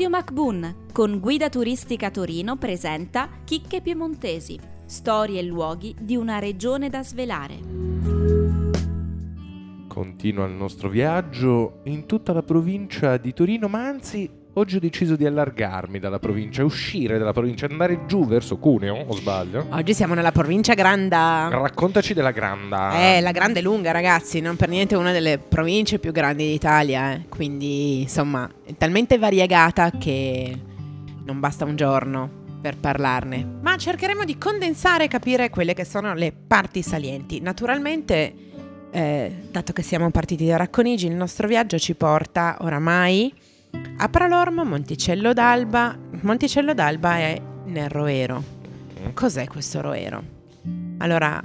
Radio MacBoon con Guida Turistica Torino presenta Chicche Piemontesi, storie e luoghi di una regione da svelare. Continua il nostro viaggio in tutta la provincia di Torino, ma anzi oggi ho deciso di allargarmi dalla provincia, uscire dalla provincia, andare giù verso Cuneo, o sbaglio? Oggi siamo nella provincia Granda. Raccontaci della Granda. Eh, la Grande è lunga, ragazzi, non per niente una delle province più grandi d'Italia, eh. quindi insomma è talmente variegata che non basta un giorno per parlarne. Ma cercheremo di condensare e capire quelle che sono le parti salienti. Naturalmente, eh, dato che siamo partiti da Racconigi, il nostro viaggio ci porta oramai a Pralormo, Monticello d'Alba. Monticello d'Alba è nel Roero. Cos'è questo Roero? Allora,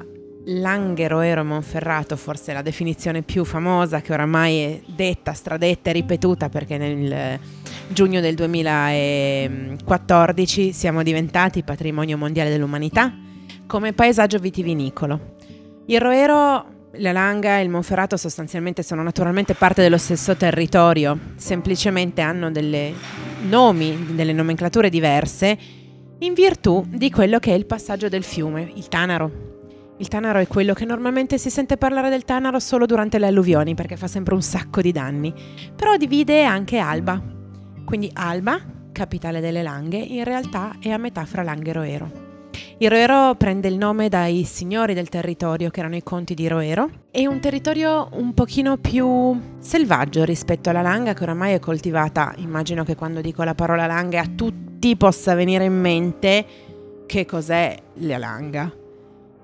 Langhe Roero Monferrato forse la definizione più famosa che oramai è detta, stradetta e ripetuta perché nel giugno del 2014 siamo diventati patrimonio mondiale dell'umanità come paesaggio vitivinicolo. Il Roero la Langa e il Monferrato sostanzialmente sono naturalmente parte dello stesso territorio, semplicemente hanno delle nomi, delle nomenclature diverse in virtù di quello che è il passaggio del fiume, il Tanaro. Il Tanaro è quello che normalmente si sente parlare del Tanaro solo durante le alluvioni perché fa sempre un sacco di danni, però divide anche Alba. Quindi Alba, capitale delle Langhe, in realtà è a metà fra Langhe e Roero. Il Roero prende il nome dai signori del territorio, che erano i conti di Roero. È un territorio un pochino più selvaggio rispetto alla langa, che oramai è coltivata. Immagino che quando dico la parola langa a tutti possa venire in mente che cos'è la langa.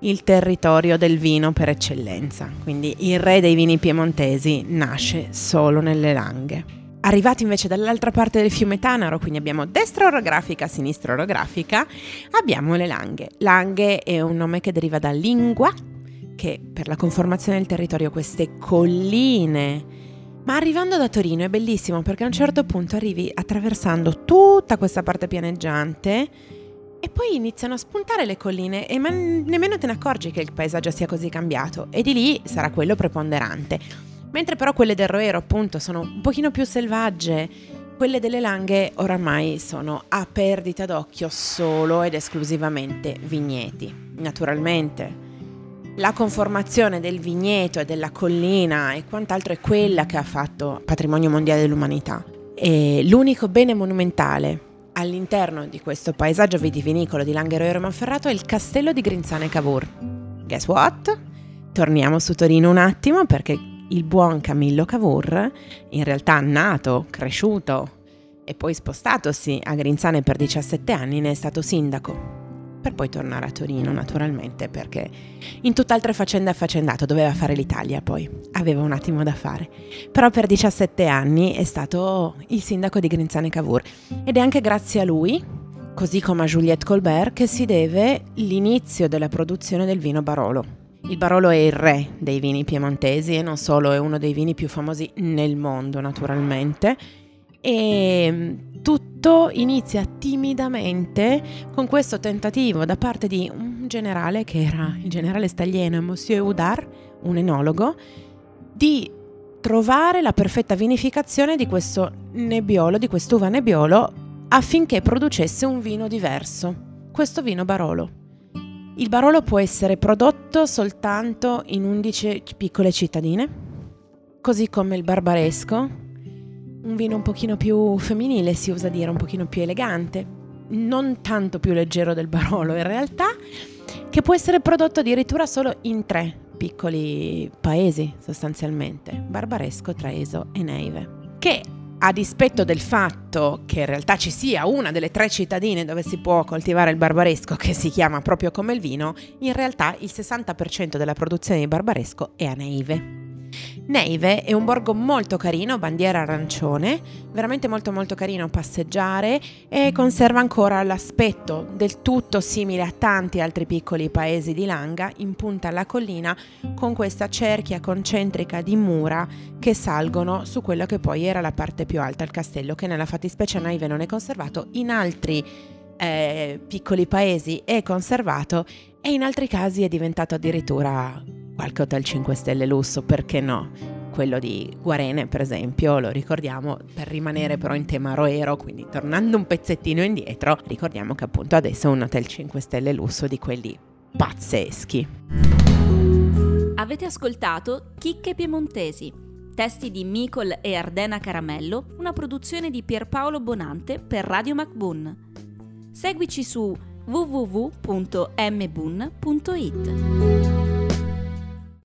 Il territorio del vino per eccellenza. Quindi il re dei vini piemontesi nasce solo nelle langhe. Arrivati invece dall'altra parte del fiume Tanaro, quindi abbiamo destra orografica, sinistra orografica, abbiamo le Langhe. Langhe è un nome che deriva da lingua, che per la conformazione del territorio queste colline. Ma arrivando da Torino è bellissimo perché a un certo punto arrivi attraversando tutta questa parte pianeggiante e poi iniziano a spuntare le colline e man- nemmeno te ne accorgi che il paesaggio sia così cambiato e di lì sarà quello preponderante. Mentre però quelle del Roero appunto sono un pochino più selvagge, quelle delle Langhe oramai sono a perdita d'occhio solo ed esclusivamente vigneti. Naturalmente la conformazione del vigneto e della collina e quant'altro è quella che ha fatto patrimonio mondiale dell'umanità. E l'unico bene monumentale all'interno di questo paesaggio vitivinicolo di Langhe Roero Monferrato è il castello di Grinzane Cavour. Guess what? Torniamo su Torino un attimo perché il buon Camillo Cavour, in realtà nato, cresciuto e poi spostatosi a Grinzane per 17 anni, ne è stato sindaco. Per poi tornare a Torino, naturalmente, perché in tutt'altre faccende affaccendato, doveva fare l'Italia poi, aveva un attimo da fare. Però per 17 anni è stato il sindaco di Grinzane Cavour ed è anche grazie a lui, così come a Juliette Colbert, che si deve l'inizio della produzione del vino Barolo. Il Barolo è il re dei vini piemontesi e non solo, è uno dei vini più famosi nel mondo naturalmente. E mm, tutto inizia timidamente con questo tentativo da parte di un generale che era il generale staglieno Monsieur Udar, un enologo, di trovare la perfetta vinificazione di questo nebbiolo, di quest'uva nebbiolo, affinché producesse un vino diverso, questo vino Barolo. Il Barolo può essere prodotto soltanto in 11 piccole cittadine, così come il Barbaresco, un vino un pochino più femminile, si usa dire, un pochino più elegante, non tanto più leggero del Barolo in realtà, che può essere prodotto addirittura solo in tre piccoli paesi sostanzialmente, Barbaresco, Traeso e Neive, che a dispetto del fatto che in realtà ci sia una delle tre cittadine dove si può coltivare il barbaresco, che si chiama proprio come il vino, in realtà il 60% della produzione di barbaresco è a Neive. Neive è un borgo molto carino, bandiera arancione, veramente molto molto carino passeggiare e conserva ancora l'aspetto del tutto simile a tanti altri piccoli paesi di Langa in punta alla collina con questa cerchia concentrica di mura che salgono su quello che poi era la parte più alta del castello che nella fattispecie a Neive non è conservato, in altri eh, piccoli paesi è conservato e in altri casi è diventato addirittura qualche hotel 5 stelle lusso, perché no? quello di Guarene per esempio, lo ricordiamo per rimanere però in tema Roero, quindi tornando un pezzettino indietro, ricordiamo che appunto adesso è un hotel 5 stelle lusso di quelli pazzeschi. Avete ascoltato Chicche Piemontesi, testi di Micol e Ardena Caramello, una produzione di Pierpaolo Bonante per Radio MacBoon. Seguici su www.mbun.it.